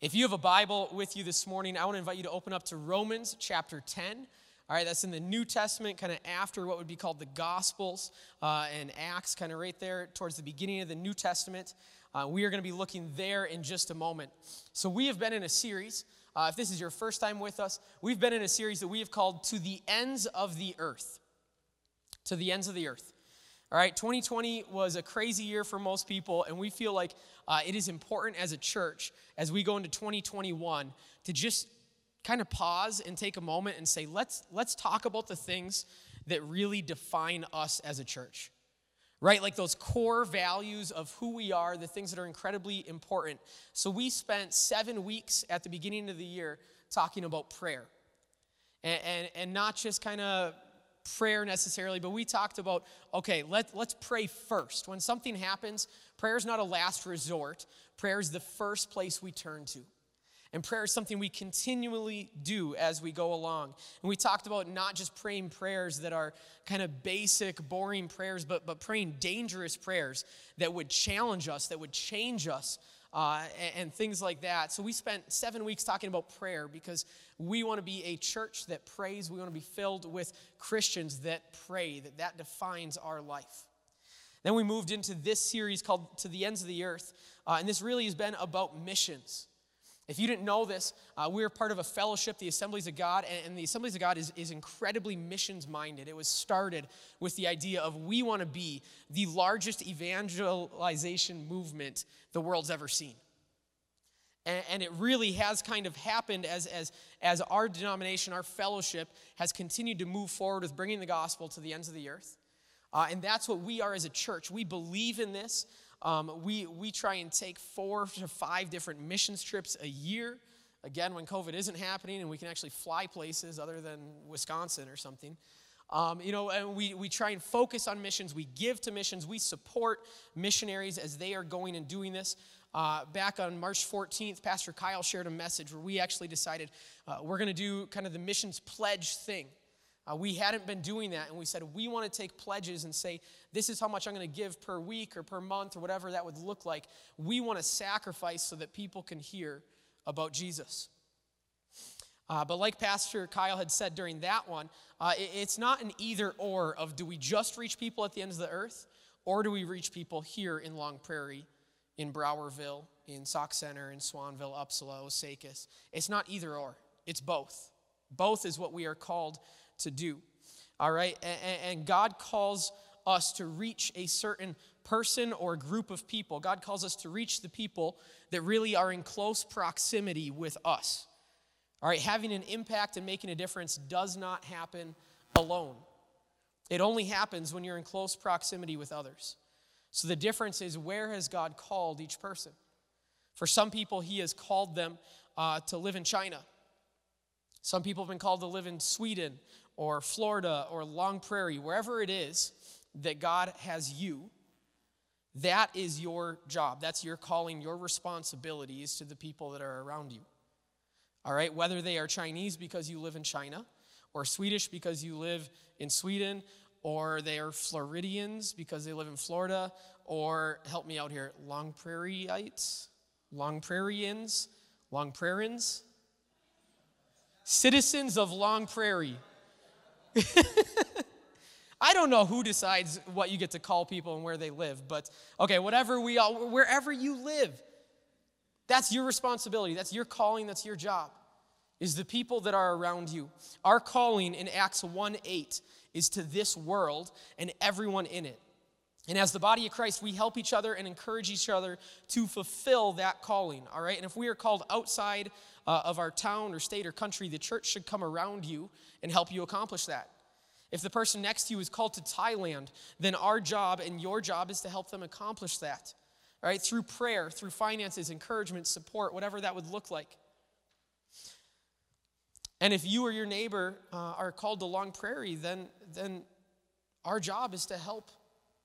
If you have a Bible with you this morning, I want to invite you to open up to Romans chapter 10. All right, that's in the New Testament, kind of after what would be called the Gospels uh, and Acts, kind of right there towards the beginning of the New Testament. Uh, we are going to be looking there in just a moment. So, we have been in a series. Uh, if this is your first time with us, we've been in a series that we have called To the Ends of the Earth. To the Ends of the Earth. All right, 2020 was a crazy year for most people, and we feel like uh, it is important as a church as we go into 2021 to just kind of pause and take a moment and say, let's, let's talk about the things that really define us as a church. Right? Like those core values of who we are, the things that are incredibly important. So we spent seven weeks at the beginning of the year talking about prayer. And, and, and not just kind of prayer necessarily, but we talked about okay, let, let's pray first. When something happens, prayer is not a last resort, prayer is the first place we turn to. And prayer is something we continually do as we go along. And we talked about not just praying prayers that are kind of basic, boring prayers, but, but praying dangerous prayers that would challenge us, that would change us, uh, and, and, things like that. So we spent seven weeks talking about prayer because we want to be a church that prays. We want to be filled with Christians that pray, that that defines our life. Then we moved into this series called To the Ends of the Earth, uh, and this really has been about missions. If you didn't know this, uh, we're part of a fellowship, the Assemblies of God, and, and the Assemblies of God is, is incredibly missions minded. It was started with the idea of we want to be the largest evangelization movement the world's ever seen. And, and it really has kind of happened as, as, as our denomination, our fellowship, has continued to move forward with bringing the gospel to the ends of the earth. Uh, and that's what we are as a church. We believe in this. Um, we, we try and take four to five different missions trips a year. Again, when COVID isn't happening and we can actually fly places other than Wisconsin or something. Um, you know, and we, we try and focus on missions. We give to missions. We support missionaries as they are going and doing this. Uh, back on March 14th, Pastor Kyle shared a message where we actually decided uh, we're going to do kind of the missions pledge thing. Uh, we hadn't been doing that, and we said we want to take pledges and say, This is how much I'm going to give per week or per month or whatever that would look like. We want to sacrifice so that people can hear about Jesus. Uh, but like Pastor Kyle had said during that one, uh, it, it's not an either or of do we just reach people at the ends of the earth or do we reach people here in Long Prairie, in Browerville, in Sauk Centre, in Swanville, Upsala, Osakis. It's not either or, it's both. Both is what we are called to do. All right? And God calls us to reach a certain person or group of people. God calls us to reach the people that really are in close proximity with us. All right? Having an impact and making a difference does not happen alone, it only happens when you're in close proximity with others. So the difference is where has God called each person? For some people, He has called them uh, to live in China. Some people have been called to live in Sweden or Florida or Long Prairie, wherever it is that God has you, that is your job. That's your calling, your responsibilities to the people that are around you. All right, whether they are Chinese because you live in China, or Swedish because you live in Sweden, or they are Floridians because they live in Florida, or help me out here, Long Prairieites, Long Prairians, Long Prairians, citizens of Long Prairie. I don't know who decides what you get to call people and where they live, but okay, whatever we all, wherever you live, that's your responsibility. That's your calling. That's your job. Is the people that are around you. Our calling in Acts 1 8 is to this world and everyone in it. And as the body of Christ, we help each other and encourage each other to fulfill that calling, all right? And if we are called outside uh, of our town or state or country, the church should come around you and help you accomplish that. If the person next to you is called to Thailand, then our job and your job is to help them accomplish that, all right? Through prayer, through finances, encouragement, support, whatever that would look like. And if you or your neighbor uh, are called to Long Prairie, then, then our job is to help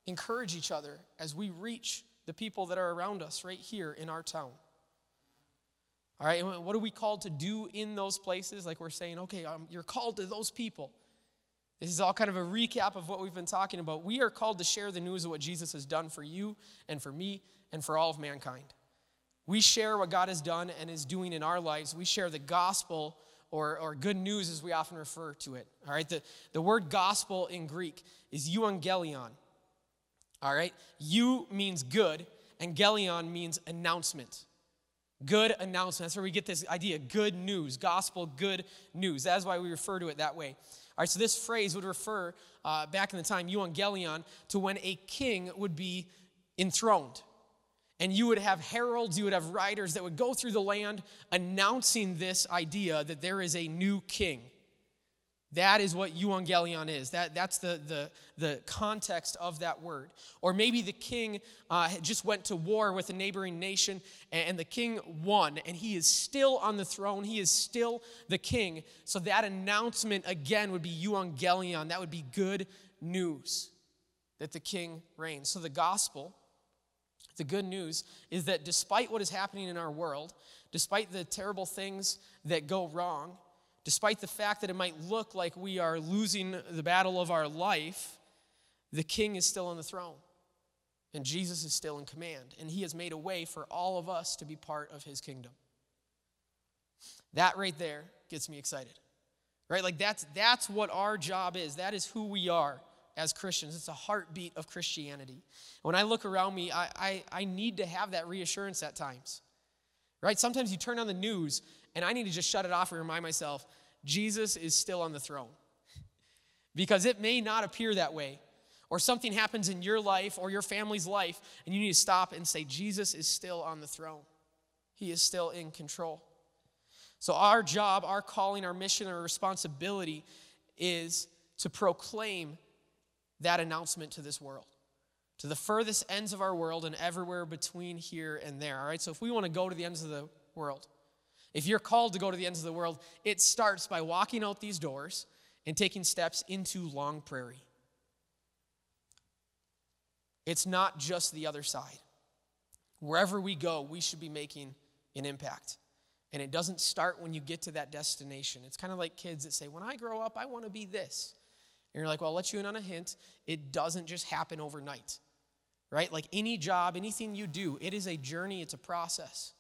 encourage each other as we reach the people that are around us right here in our town. All right, and what are we called to do in those places? Like we're saying, okay, um, you're called to those people. This is all kind of a recap of what we've been talking about. We are called to share the news of what Jesus has done for you and for me and for all of mankind. We share what God has done and is doing in our lives. We share the gospel or, or good news as we often refer to it. All right, the, the word gospel in Greek is euangelion. All right, eu means good, and gelion means announcement. Good announcement. That's where we get this idea good news, gospel, good news. That's why we refer to it that way. All right, so this phrase would refer uh, back in the time, euangelion, to when a king would be enthroned. And you would have heralds, you would have riders that would go through the land announcing this idea that there is a new king. That is what euangelion is. That, that's the, the, the context of that word. Or maybe the king uh, just went to war with a neighboring nation and the king won and he is still on the throne. He is still the king. So that announcement again would be euangelion. That would be good news that the king reigns. So the gospel the good news is that despite what is happening in our world, despite the terrible things that go wrong, despite the fact that it might look like we are losing the battle of our life, the king is still on the throne. And Jesus is still in command. And he has made a way for all of us to be part of his kingdom. That right there gets me excited. Right? Like that's that's what our job is. That is who we are as Christians. It's a heartbeat of Christianity. When I look around me, I, I, I need to have that reassurance at times. Right? Sometimes you turn on the news and I need to just shut it off and remind myself Jesus is still on the throne. because it may not appear that way. Or something happens in your life or your family's life, and you need to stop and say, Jesus is still on the throne. He is still in control. So, our job, our calling, our mission, our responsibility is to proclaim that announcement to this world, to the furthest ends of our world and everywhere between here and there. All right, so if we want to go to the ends of the world, if you're called to go to the ends of the world, it starts by walking out these doors and taking steps into Long Prairie. It's not just the other side. Wherever we go, we should be making an impact. And it doesn't start when you get to that destination. It's kind of like kids that say, When I grow up, I want to be this. And you're like, well, I'll let you in on a hint. It doesn't just happen overnight, right? Like any job, anything you do, it is a journey, it's a process.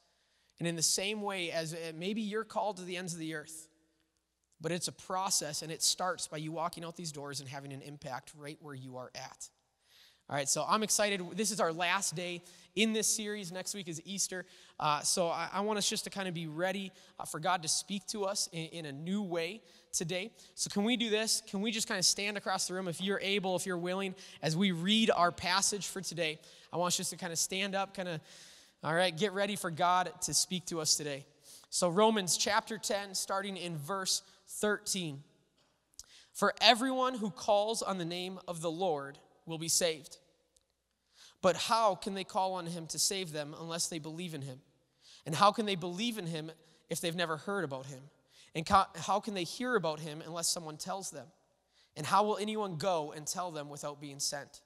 And in the same way as uh, maybe you're called to the ends of the earth, but it's a process and it starts by you walking out these doors and having an impact right where you are at. All right, so I'm excited. This is our last day in this series. Next week is Easter. Uh, so I, I, want us just to kind of be ready uh, for God to speak to us in, in, a new way today. So, can we do this? Can we just kind of stand across the room if you're able, if you're willing, as we read our passage for today? I want us just to kind of stand up, kind of, all right, get ready for God to speak to us today. So, Romans chapter 10, starting in verse 13. For everyone who calls on the name of the Lord, will be saved. But how can they call on him to save them unless they believe in him? And how can they believe in him if they've never heard about him? And how can they hear about him unless someone tells them? And how will anyone go and tell them without being sent?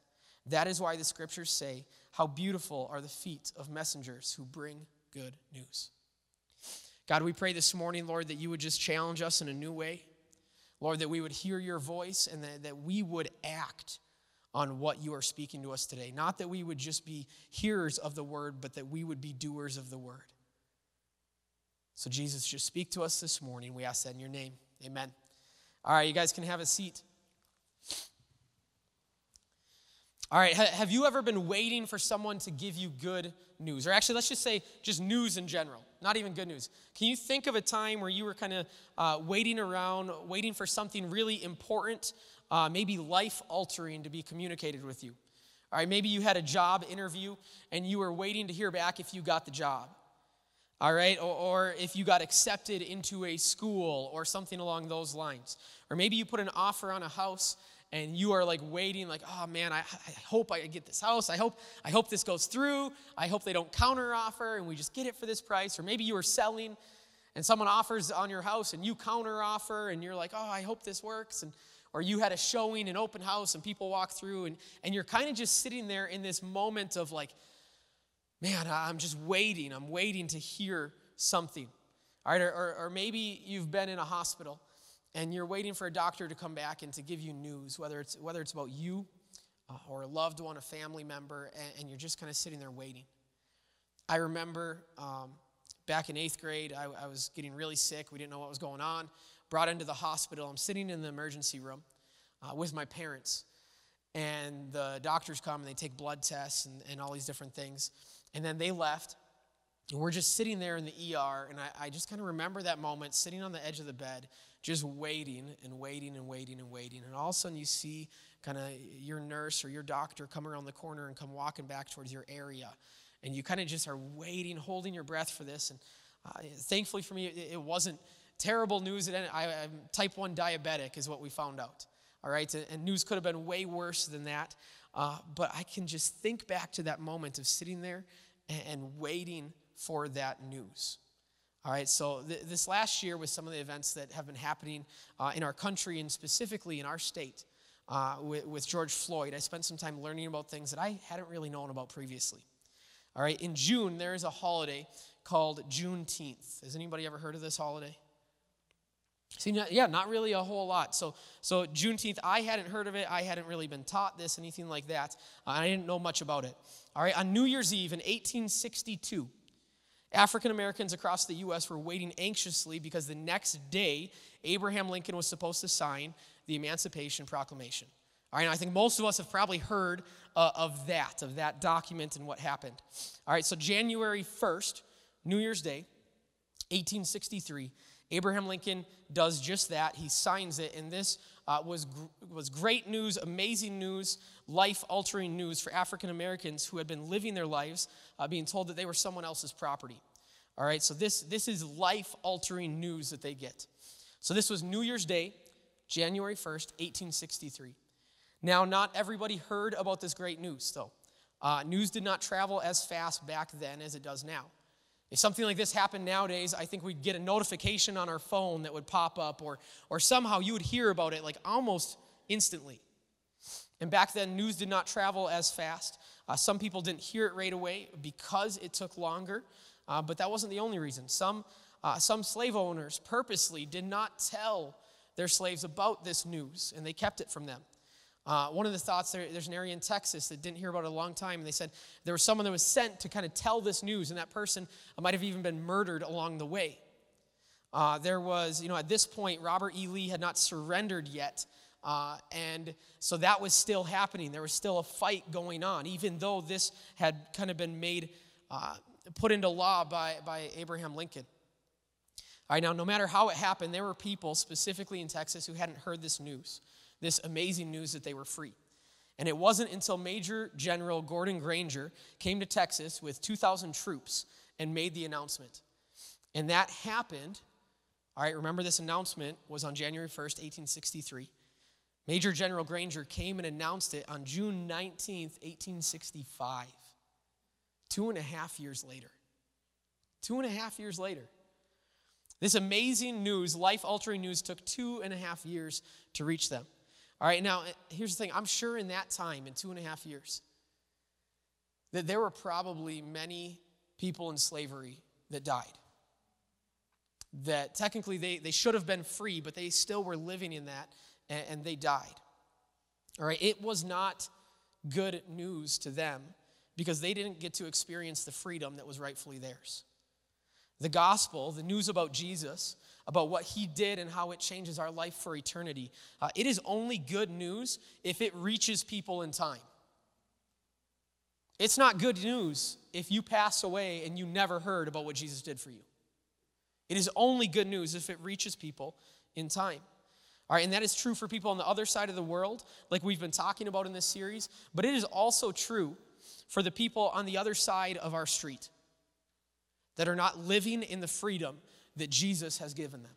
That is why the scriptures say, How beautiful are the feet of messengers who bring good news. God, we pray this morning, Lord, that you would just challenge us in a new way. Lord, that we would hear your voice and that, that we would act on what you are speaking to us today. Not that we would just be hearers of the word, but that we would be doers of the word. So, Jesus, just speak to us this morning. We ask that in your name. Amen. All right, you guys can have a seat. All right, have you ever been waiting for someone to give you good news? Or actually, let's just say just news in general, not even good news. Can you think of a time where you were kind of uh, waiting around, waiting for something really important uh, maybe life altering to be communicated with you. All right, maybe you had a job interview and you were waiting to hear back if you got the job. All right, or, or, if you got accepted into a school or something along those lines. Or maybe you put an offer on a house and you are like waiting, like, oh man, I, I hope I get this house. I hope, I hope this goes through. I hope they don't counter offer and we just get it for this price. Or maybe you were selling and someone offers on your house and you counter offer and you're like, oh, I hope this works. And or you had a showing, an open house, and people walk through, and, and you're kind of just sitting there in this moment of like, man, I'm just waiting. I'm waiting to hear something. All right, or, or, or maybe you've been in a hospital and you're waiting for a doctor to come back and to give you news, whether it's, whether it's about you uh, or a loved one, a family member, and, and you're just kind of sitting there waiting. I remember um, back in eighth grade, I, I, was getting really sick. We didn't know what was going on. Brought into the hospital. I'm sitting in the emergency room uh, with my parents. And the doctors come and they take blood tests and, and all these different things. And then they left. And we're just sitting there in the ER. And I, I just kind of remember that moment sitting on the edge of the bed, just waiting and waiting and waiting and waiting. And all of a sudden, you see kind of your nurse or your doctor come around the corner and come walking back towards your area. And you kind of just are waiting, holding your breath for this. And uh, thankfully for me, it, it, wasn't terrible news. I, I'm type 1 diabetic, is what we found out. All right, and news could have been way worse than that. Uh, but I can just think back to that moment of sitting there and, and waiting for that news. All right, so th- this last year with some of the events that have been happening uh, in our country and specifically in our state uh, with, with George Floyd, I spent some time learning about things that I hadn't really known about previously. All right, in June, there is a holiday called Juneteenth. Has anybody ever heard of this holiday? See, yeah, not really a whole lot. So, so Juneteenth, I hadn't heard of it. I hadn't really been taught this, anything like that. Uh, I didn't know much about it. All right, on New Year's Eve in 1862, African Americans across the U.S. were waiting anxiously because the next day, Abraham Lincoln was supposed to sign the Emancipation Proclamation. All right, I think most of us have probably heard uh, of that, of that document and what happened. All right, so January 1st, New Year's Day, 1863, Abraham Lincoln does just that. He signs it, and this uh, was, was great news, amazing news, life altering news for African Americans who had been living their lives uh, being told that they were someone else's property. All right, so this, this is life altering news that they get. So this was New Year's Day, January 1st, 1863. Now, not everybody heard about this great news, though. Uh, news did not travel as fast back then as it does now. If something like this happened nowadays, I think we'd get a notification on our phone that would pop up, or, or somehow you would hear about it like almost instantly. And back then, news did not travel as fast. Uh, some people didn't hear it right away because it took longer, uh, but that wasn't the only reason. Some, uh, some slave owners purposely did not tell their slaves about this news, and they kept it from them. Uh, one of the thoughts there, there's an area in Texas that didn't hear about it a long time, and they said there was someone that was sent to kind of tell this news, and that person might have even been murdered along the way. Uh, there was, you know, at this point, Robert E. Lee had not surrendered yet, uh, and so that was still happening. There was still a fight going on, even though this had kind of been made, uh, put into law by, by Abraham Lincoln. All right, now, no matter how it happened, there were people, specifically in Texas, who hadn't heard this news this amazing news that they were free. And it wasn't until Major General Gordon Granger came to Texas with 2,000 troops and made the announcement. And that happened, all right, remember this announcement was on January 1st, 1863. Major General Granger came and announced it on June 19th, 1865. Two and a half years later. Two and a half years later. This amazing news, life altering news, took two and a half years to reach them. All right, now eh, here's the thing I'm sure in that time, in two and a half years, that there were probably many people in slavery that died. That technically they, they should have been free, but they still were living in that and, and they died. All right, it was not good news to them because they didn't get to experience the freedom that was rightfully theirs. The gospel, the news about Jesus, about what he did and how it changes our life for eternity. Uh, it is only good news if it reaches people in time. It's not good news if you pass away and you never heard about what Jesus did for you. It is only good news if it reaches people in time. All right, and that is true for people on the other side of the world, like we've been talking about in this series, but it is also true for the people on the other side of our street that are not living in the freedom that Jesus has given them.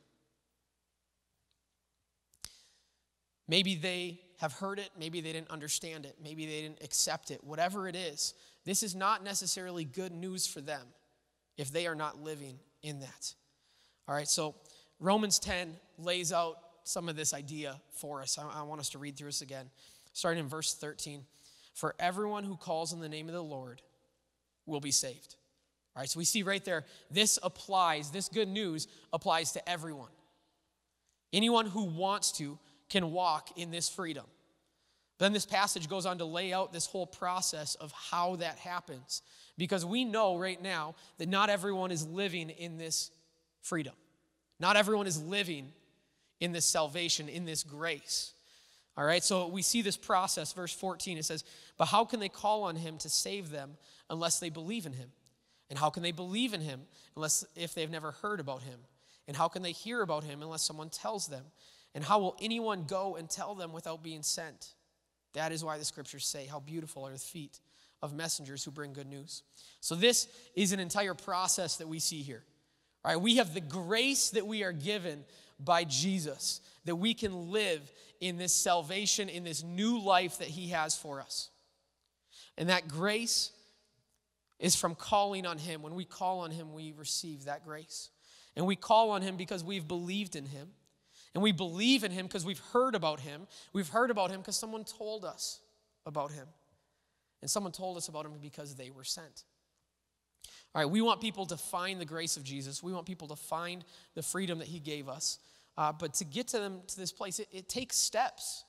Maybe they have heard it, maybe they didn't understand it, maybe they didn't accept it. Whatever it is, this is not necessarily good news for them if they are not living in that. All right, so Romans 10 lays out some of this idea for us. I, I want us to read through this again, starting in verse 13. For everyone who calls on the name of the Lord will be saved. All right, so we see right there, this applies, this good news applies to everyone. Anyone who wants to can walk in this freedom. Then this passage goes on to lay out this whole process of how that happens. Because we know right now that not everyone is living in this freedom. Not everyone is living in this salvation, in this grace. All right, so we see this process. Verse 14, it says, But how can they call on him to save them unless they believe in him? And how can they believe in him unless if they've never heard about him? And how can they hear about him unless someone tells them? And how will anyone go and tell them without being sent? That is why the scriptures say, How beautiful are the feet of messengers who bring good news. So, this is an entire process that we see here. All right, we have the grace that we are given by Jesus, that we can live in this salvation, in this new life that He has for us. And that grace is from calling on Him. When we call on Him, we receive that grace. And we call on Him because we've believed in Him. And we believe in Him because we've heard about Him. We've heard about Him because someone told us about Him. And someone told us about Him because they were sent. All right, we want people to find the grace of Jesus. We want people to find the freedom that He gave us. Uh, but to get to them to this place, it, it takes steps.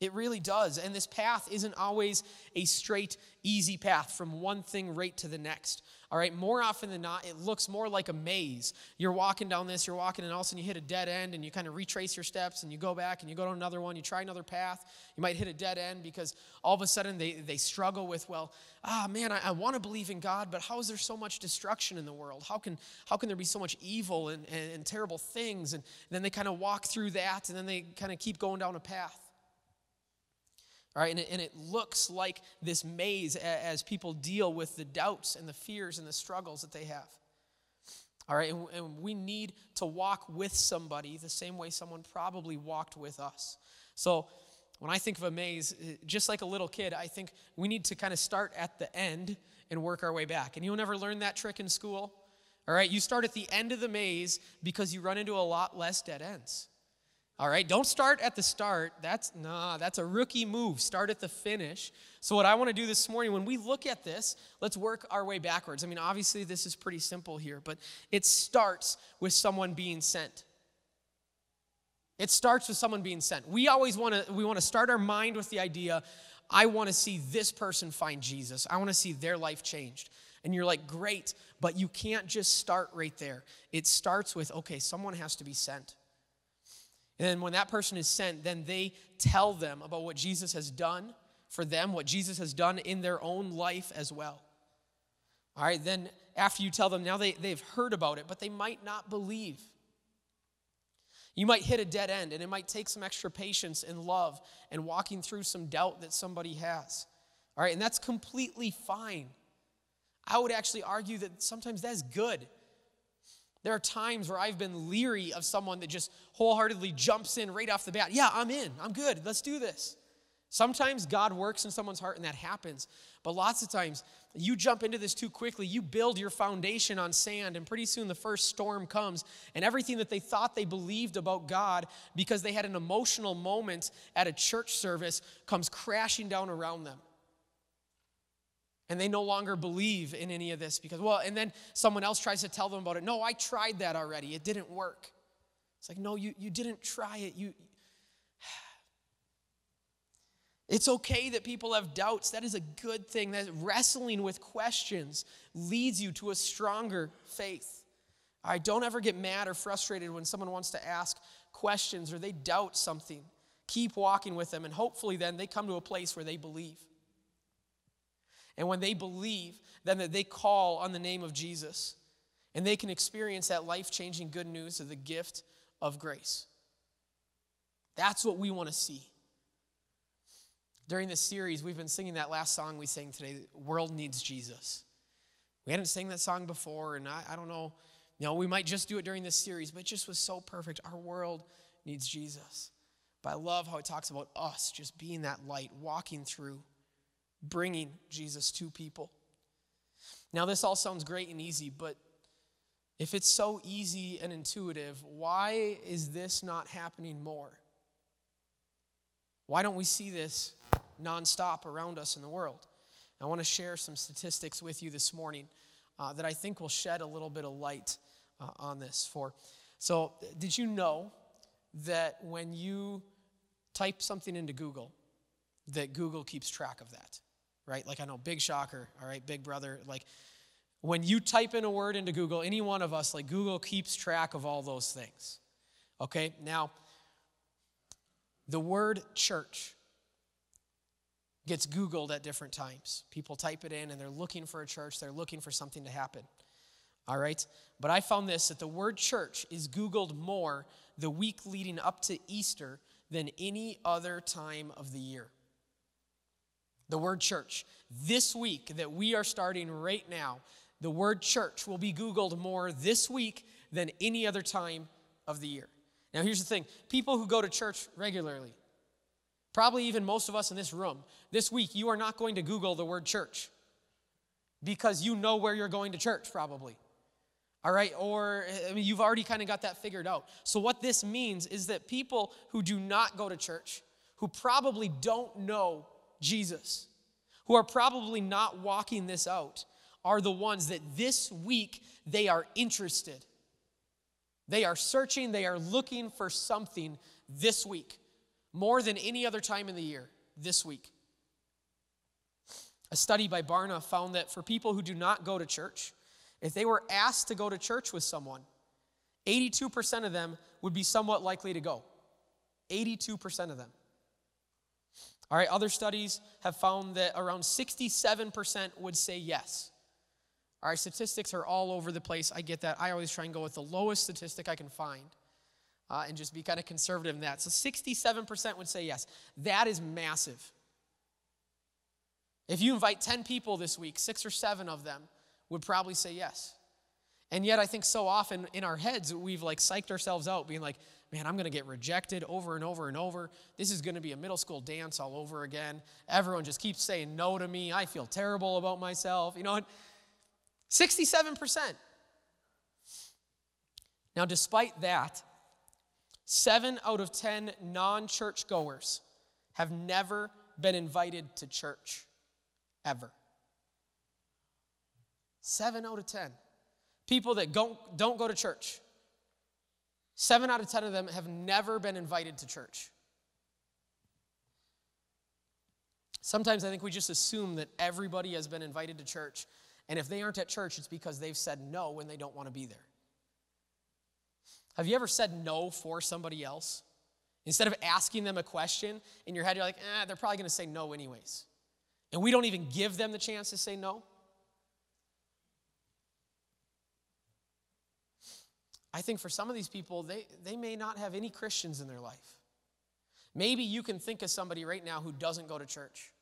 It really does. And this path isn't always a straight, easy path from one thing right to the next. All right, more often than not, it looks more like a maze. You're walking down this, you're walking, and all of a sudden you hit a dead end, and you kind of retrace your steps, and you go back, and you go to another one, you try another path. You might hit a dead end because all of a sudden they, they struggle with, well, ah, man, I, I want to believe in God, but how is there so much destruction in the world? How can, how can there be so much evil and, and, and terrible things? And, and then they kind of walk through that, and then they kind of keep going down a path. Right, and it, and it looks like this maze as people deal with the doubts and the fears and the struggles that they have. All right, and, and we need to walk with somebody the same way someone probably walked with us. So when I think of a maze, eh, just like a little kid, I think we need to kind of start at the end and work our way back. And you'll never learn that trick in school. All right, you start at the end of the maze because you run into a lot less dead ends. All right, don't start at the start. That's nah, that's a rookie move. Start at the finish. So what I want to do this morning when we look at this, let's work our way backwards. I mean, obviously this is pretty simple here, but it starts with someone being sent. It starts with someone being sent. We always want to we want to start our mind with the idea I want to see this person find Jesus. I want to see their life changed. And you're like, "Great, but you can't just start right there. It starts with okay, someone has to be sent." And then when that person is sent, then they tell them about what Jesus has done for them, what Jesus has done in their own life as well. All right, then after you tell them, now they, they've heard about it, but they might not believe. You might hit a dead end, and it might take some extra patience and love and walking through some doubt that somebody has. All right, and that's completely fine. I would actually argue that sometimes that's good. There are times where I've been leery of someone that just wholeheartedly jumps in right off the bat. Yeah, I'm in. I'm good. Let's do this. Sometimes God works in someone's heart and that happens. But lots of times, you jump into this too quickly. You build your foundation on sand, and pretty soon the first storm comes, and everything that they thought they believed about God because they had an emotional moment at a church service comes crashing down around them and they no longer believe in any of this because well and then someone else tries to tell them about it. No i tried that already. It didn't work. It's like no you, you didn't try it. You it's okay that people have doubts. That is a good thing. That wrestling with questions leads you to a stronger faith. I don't ever get mad or frustrated when someone wants to ask questions or they doubt something. Keep walking with them and hopefully then they come to a place where they believe and when they believe, then that they call on the name of Jesus and they can experience that life changing good news of the gift of grace. That's what we want to see. During this series, we've been singing that last song we sang today, World Needs Jesus. We hadn't sang that song before, and I, I don't know, you know, we might just do it during this series, but it just was so perfect. Our world needs Jesus. But I love how it talks about us just being that light, walking through bringing Jesus to people. Now, this all sounds great and easy, but if it's so easy and intuitive, why is this not happening more? Why don't we see this nonstop around us in the world? I want to share some statistics with you this morning uh, that I think will shed a little bit of light uh, on this. For so, did you know that when you type something into Google, that Google keeps track of that? Right? Like I know, big shocker, all right, big brother. Like when you type in a word into Google, any one of us, like Google keeps track of all those things. Okay, now the word church gets Googled at different times. People type it in and they're looking for a church, they're looking for something to happen. All right? But I found this that the word church is Googled more the week leading up to Easter than any other time of the year. The word church. This week that we are starting right now, the word church will be Googled more this week than any other time of the year. Now, here's the thing people who go to church regularly, probably even most of us in this room, this week you are not going to Google the word church because you know where you're going to church, probably. All right, or I mean, you've already kind of got that figured out. So, what this means is that people who do not go to church, who probably don't know Jesus, who are probably not walking this out, are the ones that this week they are interested they are searching, they are looking for something this week, more than any other time in the year, this week. A study by Barna found that for people who do not go to church, if they were asked to go to church with someone, 82% of them would be somewhat likely to go. 82% of them. All right, other studies have found that around 67% would say yes. All right, statistics are all over the place. I get that. I always try and go with the lowest statistic I can find uh, and just be kind of conservative in that. So 67% would say yes. That is massive. If you invite 10 people this week, six or seven of them would probably say yes. And yet, I think so often in our heads, we've like psyched ourselves out, being like, man, I'm going to get rejected over and over and over. This is going to be a middle school dance all over again. Everyone just keeps saying no to me. I feel terrible about myself. You know, what? 67%. Now, despite that, seven out of 10 non church goers have never been invited to church, ever. Seven out of 10. People that don't, don't go to church. Seven out of 10 of them have never been invited to church. Sometimes I think we just assume that everybody has been invited to church and if they aren't at church, it's because they've said no when they don't want to be there. Have you ever said no for somebody else? Instead of asking them a question in your head, you're like, eh, they're probably going to say no anyways. And we don't even give them the chance to say no. I think for some of these people, they, they may not have any Christians in their life. Maybe you can think of somebody right now who doesn't go to church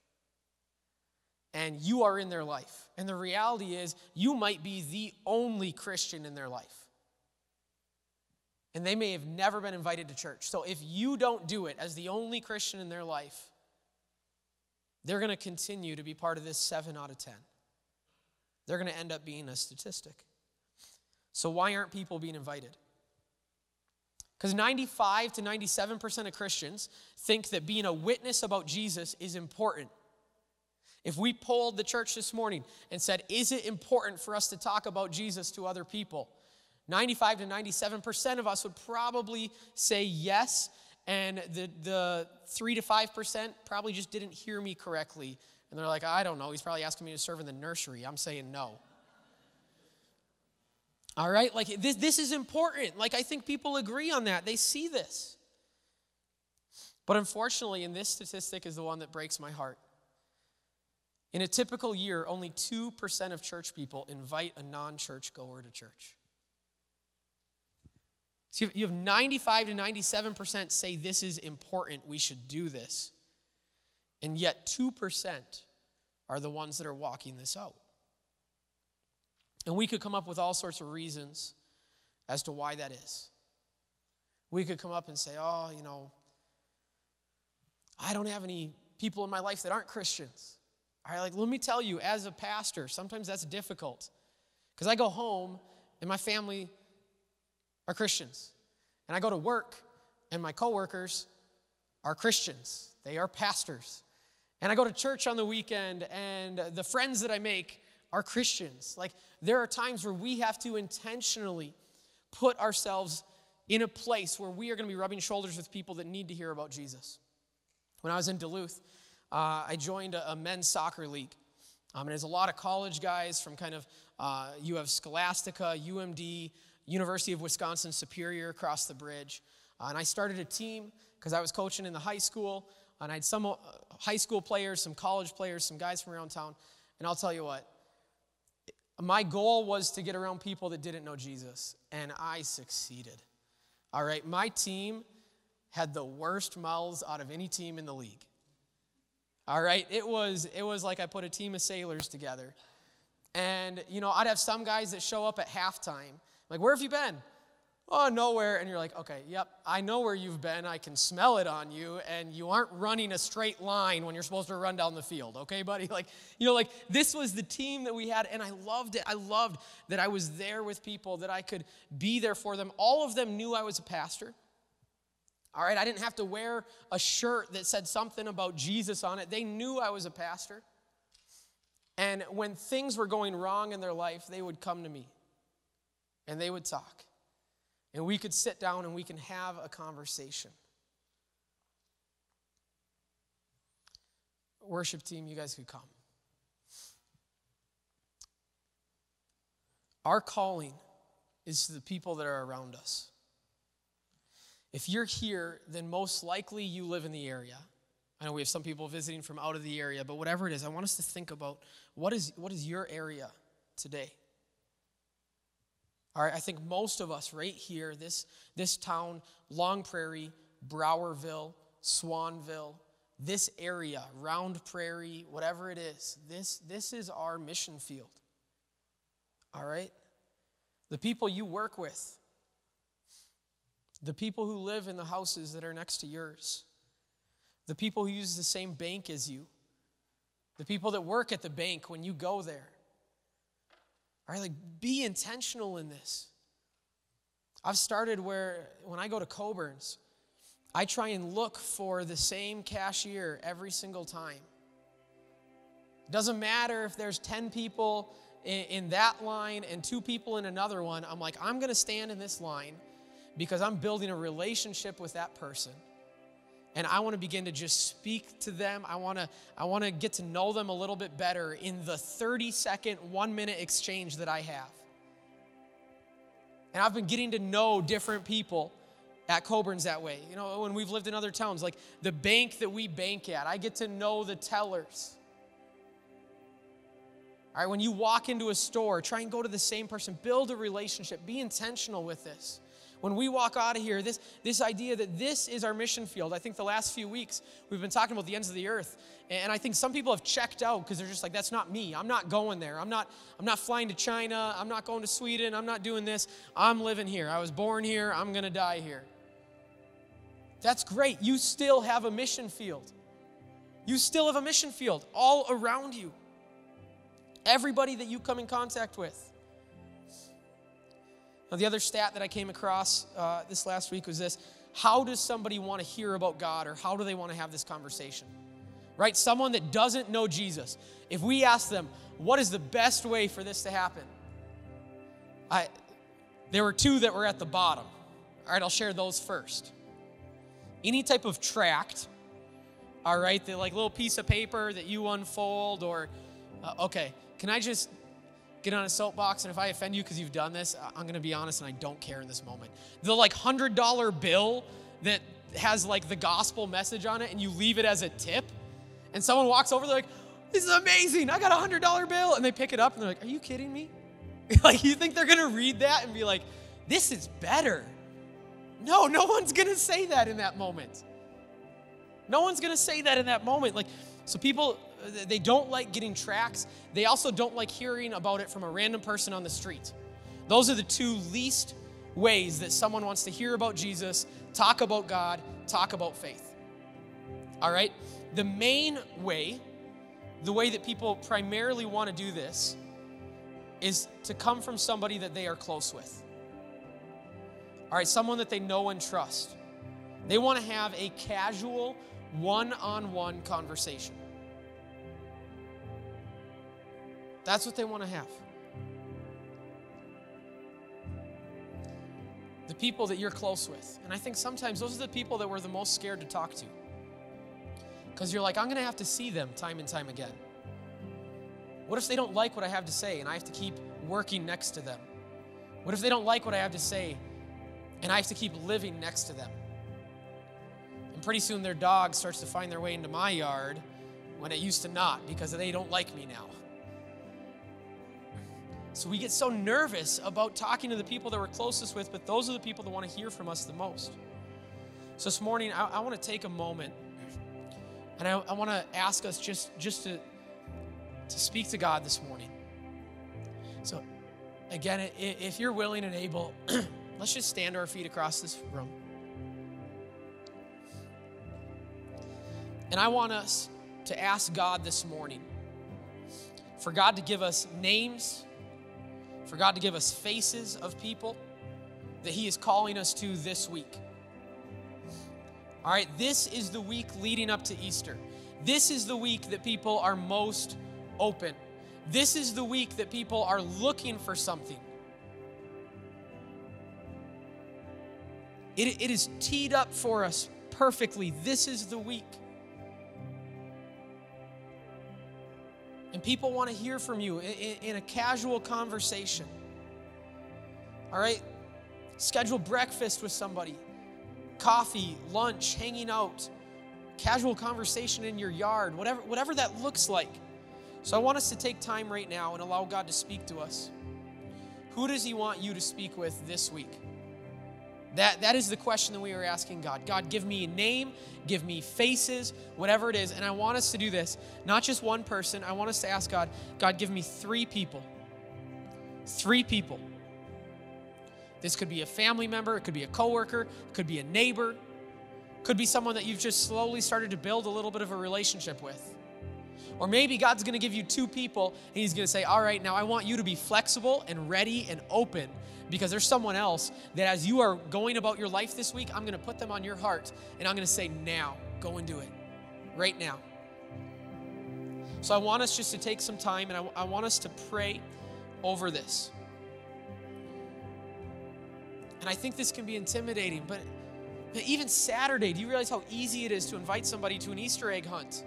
and you are in their life. And the reality is, you might be the only Christian in their life. And they may have never been invited to church. So if you don't do it as the only Christian in their life, they're going to continue to be part of this 7 out of 10. They're going to end up being a statistic. So why aren't people being invited? Because 95 to 97% of Christians think that being a witness about Jesus is important. If we polled the church this morning and said, Is it important for us to talk about Jesus to other people? 95 to 97% of us would probably say yes, and the, the 3 to 5% probably just didn't hear me correctly. And they're like, I don't know, he's probably asking me to serve in the nursery. I'm saying no. All right, like this, this is important. Like, I think people agree on that. They see this. But unfortunately, in this statistic is the one that breaks my heart. In a typical year, only 2% of church people invite a non church goer to church. So you have 95 to 97% say this is important, we should do this. And yet 2% are the ones that are walking this out. And we could come up with all sorts of reasons as to why that is. We could come up and say, oh, you know, I don't have any people in my life that aren't Christians. All right, like let me tell you, as a pastor, sometimes that's difficult. Because I go home and my family are Christians. And I go to work and my coworkers are Christians. They are pastors. And I go to church on the weekend and the friends that I make are Christians. Like there are times where we have to intentionally put ourselves in a place where we are going to be rubbing shoulders with people that need to hear about Jesus. When I was in Duluth, uh, I joined a, a, men's soccer league. Um, and there's a lot of college guys from kind of, uh, you have Scholastica, UMD, University of Wisconsin Superior across the bridge. Uh, and I started a team because I was coaching in the high school. And I had some uh, high school players, some college players, some guys from around town. And I'll tell you what, my goal was to get around people that didn't know Jesus, and I succeeded. All right, my team had the worst mouths out of any team in the league. All right, it was it was like I put a team of sailors together. And you know, I'd have some guys that show up at halftime. Like, "Where have you been?" Oh, nowhere. And you're like, okay, yep, I know where you've been. I can smell it on you. And you aren't running a straight line when you're supposed to run down the field, okay, buddy? Like, you know, like this was the team that we had. And I loved it. I loved that I was there with people, that I could be there for them. All of them knew I was a pastor. All right, I didn't have to wear a shirt that said something about Jesus on it. They knew I was a pastor. And when things were going wrong in their life, they would come to me and they would talk. And we could sit down and we can have a conversation. Worship team, you guys could come. Our calling is to the people that are around us. If you're here, then most likely you live in the area. I know we have some people visiting from out of the area, but whatever it is, I want us to think about what is, what is your area today? All right, I think most of us right here, this, this town, Long Prairie, Browerville, Swanville, this area, Round Prairie, whatever it is, this, this is our mission field. All right? The people you work with, the people who live in the houses that are next to yours, the people who use the same bank as you, the people that work at the bank when you go there, all right, like be intentional in this. I've started where when I go to Coborn's, I try and look for the same cashier every single time. Doesn't matter if there's 10 people in, in that line and two people in another one. I'm like, I'm going to stand in this line because I'm building a relationship with that person and I want to begin to just speak to them. I want to I want to get to know them a little bit better in the 30 second, 1 minute exchange that I have. And I've been getting to know different people at Coborn's that way. You know, when we've lived in other towns, like the bank that we bank at, I get to know the tellers. All right, when you walk into a store, try and go to the same person, build a relationship, be intentional with this when we walk out of here, this, this idea that this is our mission field. I think the last few weeks we've been talking about the ends of the earth. And I think some people have checked out because they're just like, that's not me. I'm not going there. I'm not, I'm not flying to China. I'm not going to Sweden. I'm not doing this. I'm living here. I was born here. I'm going to die here. That's great. You still have a mission field. You still have a mission field all around you. Everybody that you come in contact with. Now, the other stat that I came across uh, this last week was this How does somebody want to hear about God or how do they want to have this conversation? Right? Someone that doesn't know Jesus. If we ask them, What is the best way for this to happen? I, there were two that were at the bottom. All right, I'll share those first. Any type of tract, all right, the like little piece of paper that you unfold, or, uh, okay, can I just get on a soapbox, and if I offend you because you've done this, I'm going to be honest and I don't care in this moment. The like $100 bill that has like the gospel message on it, and you leave it as a tip, and someone walks over, they're like, this is amazing. I got a $100 bill. And they pick it up, and they're like, are you kidding me? like, you think they're going to read that and be like, this is better? No, no one's going to say that in that moment. No one's going to say that in that moment. Like, so people, they don't like getting tracts. They also don't like hearing about it from a random person on the street. Those are the two least ways that someone wants to hear about Jesus, talk about God, talk about faith. All right? The main way, the way that people primarily want to do this, is to come from somebody that they are close with. All right, someone that they know and trust. They want to have a casual, one on one conversation. That's what they want to have. The people that you're close with. And I think sometimes those are the people that we're the most scared to talk to. Because you're like, I'm going to have to see them time and time again. What if they don't like what I have to say and I have to keep working next to them? What if they don't like what I have to say and I have to keep living next to them? And pretty soon their dog starts to find their way into my yard when it used to not because they don't like me now. So we get so nervous about talking to the people that we're closest with, but those are the people that want to hear from us the most. So this morning, I, I want to take a moment and I, I want to ask us just, just to, to speak to God this morning. So, again, if you're willing and able, let's just stand our feet across this room. And I want us to ask God this morning for God to give us names for God to give us faces of people that He is calling us to this week. All right, this is the week leading up to Easter. This is the week that people are most open. This is the week that people are looking for something. It, it is teed up for us perfectly. This is the week. And people want to hear from you in, in, a casual conversation. All right? Schedule breakfast with somebody, coffee, lunch, hanging out, casual conversation in your yard, whatever, whatever that looks like. So I want us to take time right now and allow God to speak to us. Who does He want you to speak with this week? That, that is the question that we are asking God. God, give me a name, give me faces, whatever it is. And I want us to do this, not just one person. I want us to ask God, God, give me three people. Three people. This could be a family member, it could be a coworker, it could be a neighbor, could be someone that you've just slowly started to build a little bit of a relationship with. Or maybe God's going to give you two people and He's going to say, All right, now I want you to be flexible and ready and open because there's someone else that as you are going about your life this week, I'm going to put them on your heart and I'm going to say, Now, go and do it. Right now. So I want us just to take some time and I, I want us to pray over this. And I think this can be intimidating, but even Saturday, do you realize how easy it is to invite somebody to an Easter egg hunt?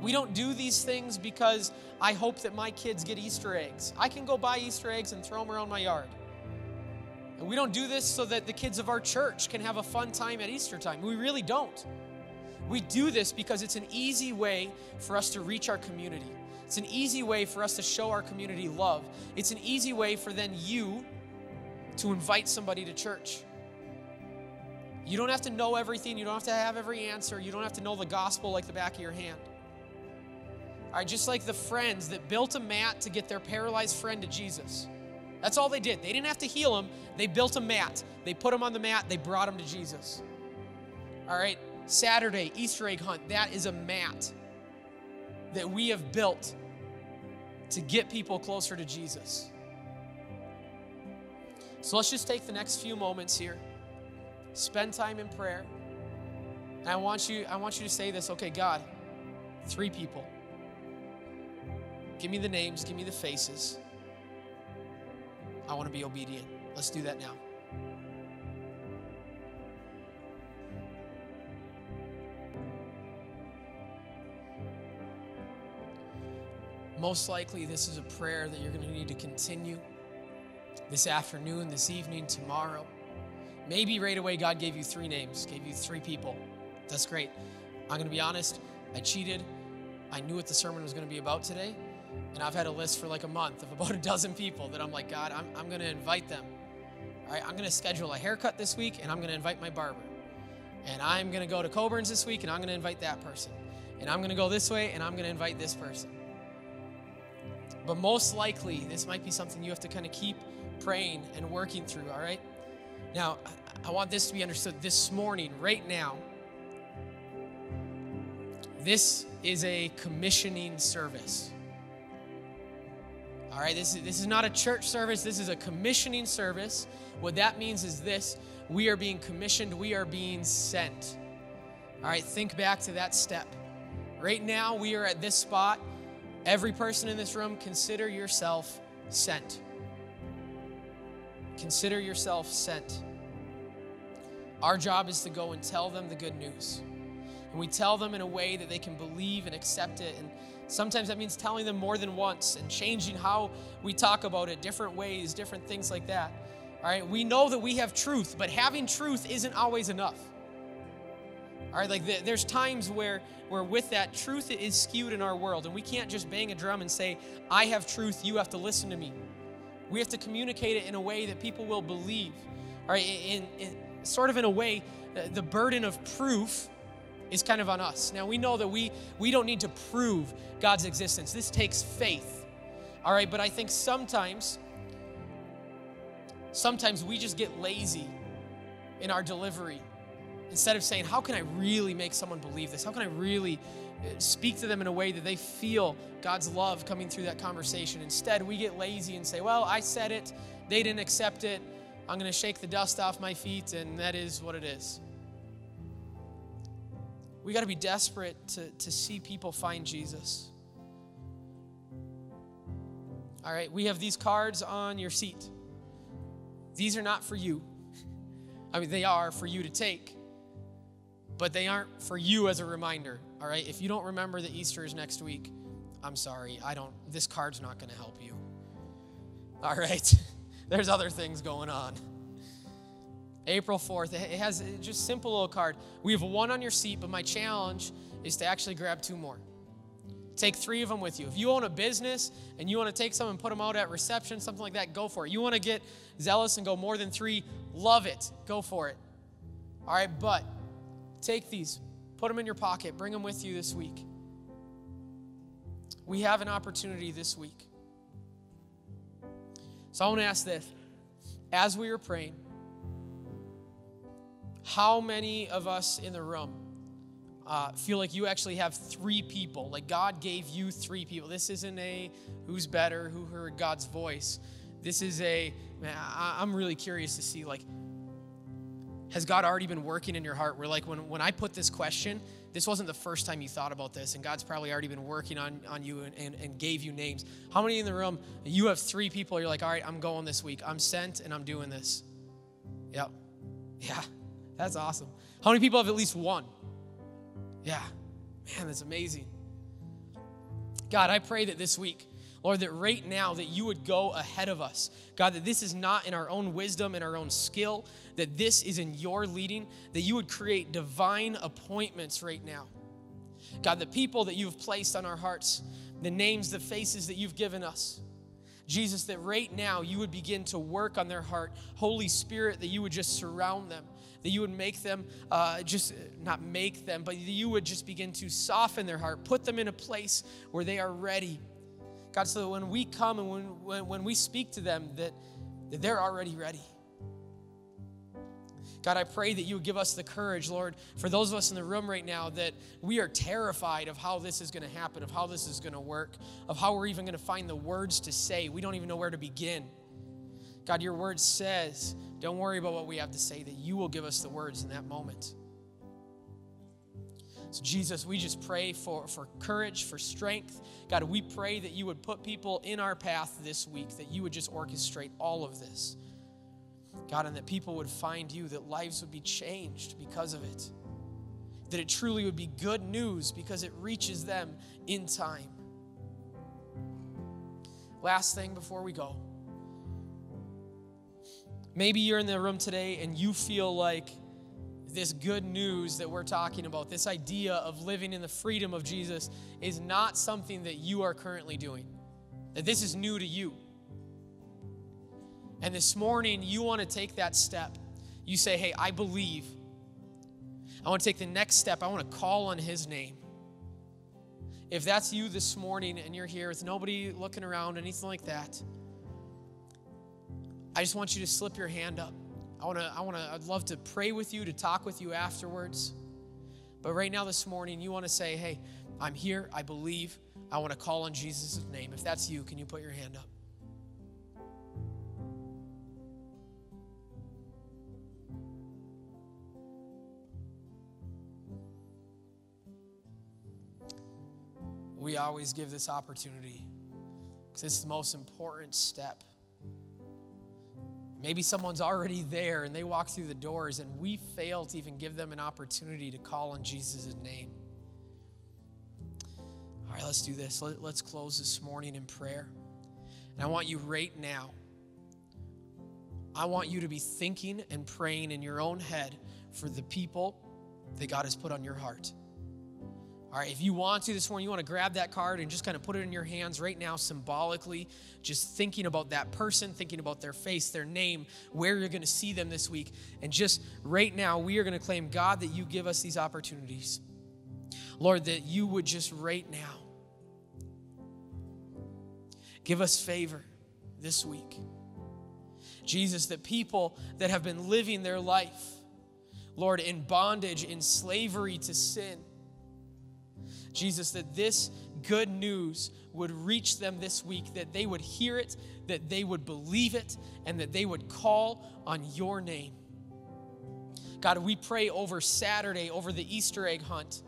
We don't do these things because I hope that my kids get Easter eggs. I can go buy Easter eggs and throw them around my yard. And we don't do this so that the kids of our church can have a fun time at Easter time. We really don't. We do this because it's an easy way for us to reach our community. It's an easy way for us to show our community love. It's an easy way for then you to invite somebody to church. You don't have to know everything, you don't have to have every answer, you don't have to know the gospel like the back of your hand. All right, just like the friends that built a mat to get their paralyzed friend to Jesus. That's all they did. They didn't have to heal him, they built a mat. They put him on the mat, they brought him to Jesus. All right, Saturday, Easter egg hunt, that is a mat that we have built to get people closer to Jesus. So let's just take the next few moments here. Spend time in prayer. And I want you I want you to say this, okay, God, three people Give me the names, give me the faces. I want to be obedient. Let's do that now. Most likely, this is a prayer that you're going to need to continue this afternoon, this evening, tomorrow. Maybe right away, God gave you three names, gave you three people. That's great. I'm going to be honest, I cheated. I knew what the sermon was going to be about today. And I've had a list for like a month of about a dozen people that I'm like, God, I'm, I'm going to invite them. All right, I'm going to schedule a haircut this week and I'm going to invite my barber. And I'm going to go to Coborn's this week and I'm going to invite that person. And I'm going to go this way and I'm going to invite this person. But most likely, this might be something you have to kind of keep praying and working through, all right? Now, I want this to be understood this morning, right now. This is a commissioning service. All right, this is, this is not a church service, this is a commissioning service. What that means is this we are being commissioned, we are being sent. All right, think back to that step. Right now, we are at this spot. Every person in this room, consider yourself sent. Consider yourself sent. Our job is to go and tell them the good news. and we tell them in a way that they can believe and accept it. And sometimes that means telling them more than once and changing how we talk about it, different ways, different things like that. All right, we know that we have truth, but having truth isn't always enough. All right, like the, there's times where where with that truth is skewed in our world, and we can't just bang a drum and say, "I have truth, you have to listen to me." We have to communicate it in a way that people will believe. All right, in, in sort of in a way, uh, the burden of proof is kind of on us. Now we know that we we don't need to prove God's existence. This takes faith. All right, but I think sometimes sometimes we just get lazy in our delivery instead of saying, How can I really make someone believe this? How can I really uh, speak to them in a way that they feel God's love coming through that conversation? Instead, we get lazy and say, Well, I said it, they didn't accept it. I'm going to shake the dust off my feet, and that is what it is. We got to be desperate to, to see people find Jesus. All right, we have these cards on your seat. These are not for you. I mean, they are for you to take but they aren't for you as a reminder. All right, if you don't remember that Easter is next week, I'm sorry. I don't. This card's not going to help you. All right, there's other things going on. April 4th, it has just simple little card. We have one on your seat, but my challenge is to actually grab two more. Take three of them with you. If you own a business and you want to take some and put them out at reception, something like that, go for it. You want to get zealous and go more than three, love it. Go for it. All right, but Take these, put them in your pocket, bring them with you this week. We have an opportunity this week. So I want to ask this as we were praying, how many of us in the room uh, feel like you actually have three people? Like God gave you three people. This isn't a who's better, who heard God's voice. This is a, man, I, I'm really curious to see like has God already been working in your heart? Where, like, when, when I put this question, this wasn't the first time you thought about this, and God's probably already been working on, on you and, and, and gave you names. How many in the room, you have three people, you're like, all right, I'm going this week. I'm sent and I'm doing this. Yep. Yeah, that's awesome. How many people have at least one? Yeah, man, that's amazing. God, I pray that this week, Lord, that right now that you would go ahead of us. God, that this is not in our own wisdom and our own skill, that this is in your leading, that you would create divine appointments right now. God, the people that you've placed on our hearts, the names, the faces that you've given us. Jesus, that right now you would begin to work on their heart. Holy Spirit, that you would just surround them, that you would make them, uh, just not make them, but you would just begin to soften their heart, put them in a place where they are ready God, so that when we come and when, when, when we speak to them, that, that they're already ready. God, I pray that you would give us the courage, Lord, for those of us in the room right now that we are terrified of how this is going to happen, of how this is going to work, of how we're even going to find the words to say. We don't even know where to begin. God, your word says, don't worry about what we have to say, that you will give us the words in that moment. So, Jesus, we just pray for, for courage, for strength. God, we pray that you would put people in our path this week, that you would just orchestrate all of this. God, and that people would find you, that lives would be changed because of it. That it truly would be good news because it reaches them in time. Last thing before we go. Maybe you're in the room today and you feel like this good news that we're talking about, this idea of living in the freedom of Jesus, is not something that you are currently doing. That this is new to you. And this morning, you want to take that step. You say, Hey, I believe. I want to take the next step. I want to call on His name. If that's you this morning and you're here with nobody looking around, anything like that, I just want you to slip your hand up. I want to, I want to, I'd love to pray with you, to talk with you afterwards. But right now, this morning, you want to say, hey, I'm here, I believe, I want to call on Jesus' name. If that's you, can you put your hand up? We always give this opportunity because it's the most important step Maybe someone's already there and they walk through the doors, and we fail to even give them an opportunity to call on Jesus' name. All right, let's do this. Let, us close this morning in prayer. And I want you right now, I want you to be thinking and praying in your own head for the people that God has put on your heart. All right, if you want to this morning, you want to grab that card and just kind of put it in your hands right now, symbolically, just thinking about that person, thinking about their face, their name, where you're going to see them this week. And just right now, we are going to claim, God, that you give us these opportunities. Lord, that you would just right now give us favor this week. Jesus, that people that have been living their life, Lord, in bondage, in slavery to sin, Jesus, that this good news would reach them this week, that they would hear it, that they would believe it, and that they would call on your name. God, we pray over Saturday, over the Easter egg hunt.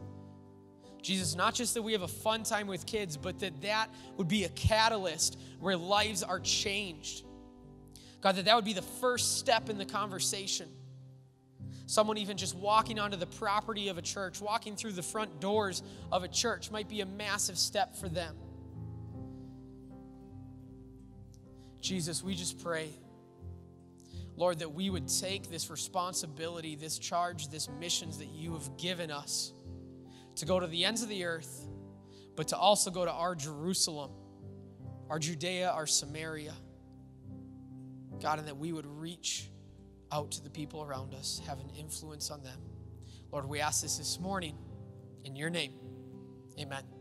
Jesus, not just that we have a fun time with kids, but that that would be a catalyst where lives are changed. God, that that would be the first step in the conversation. Someone even just walking onto the property of a church, walking through the front doors of a church might be a massive step for them. Jesus, we just pray, Lord, that we would take this responsibility, this charge, this missions that you have given us to go to the ends of the earth, but to also go to our Jerusalem, our Judea, our Samaria. God, and that we would reach out to the people around us, have an influence on them. Lord, we ask this this morning in your name. Amen.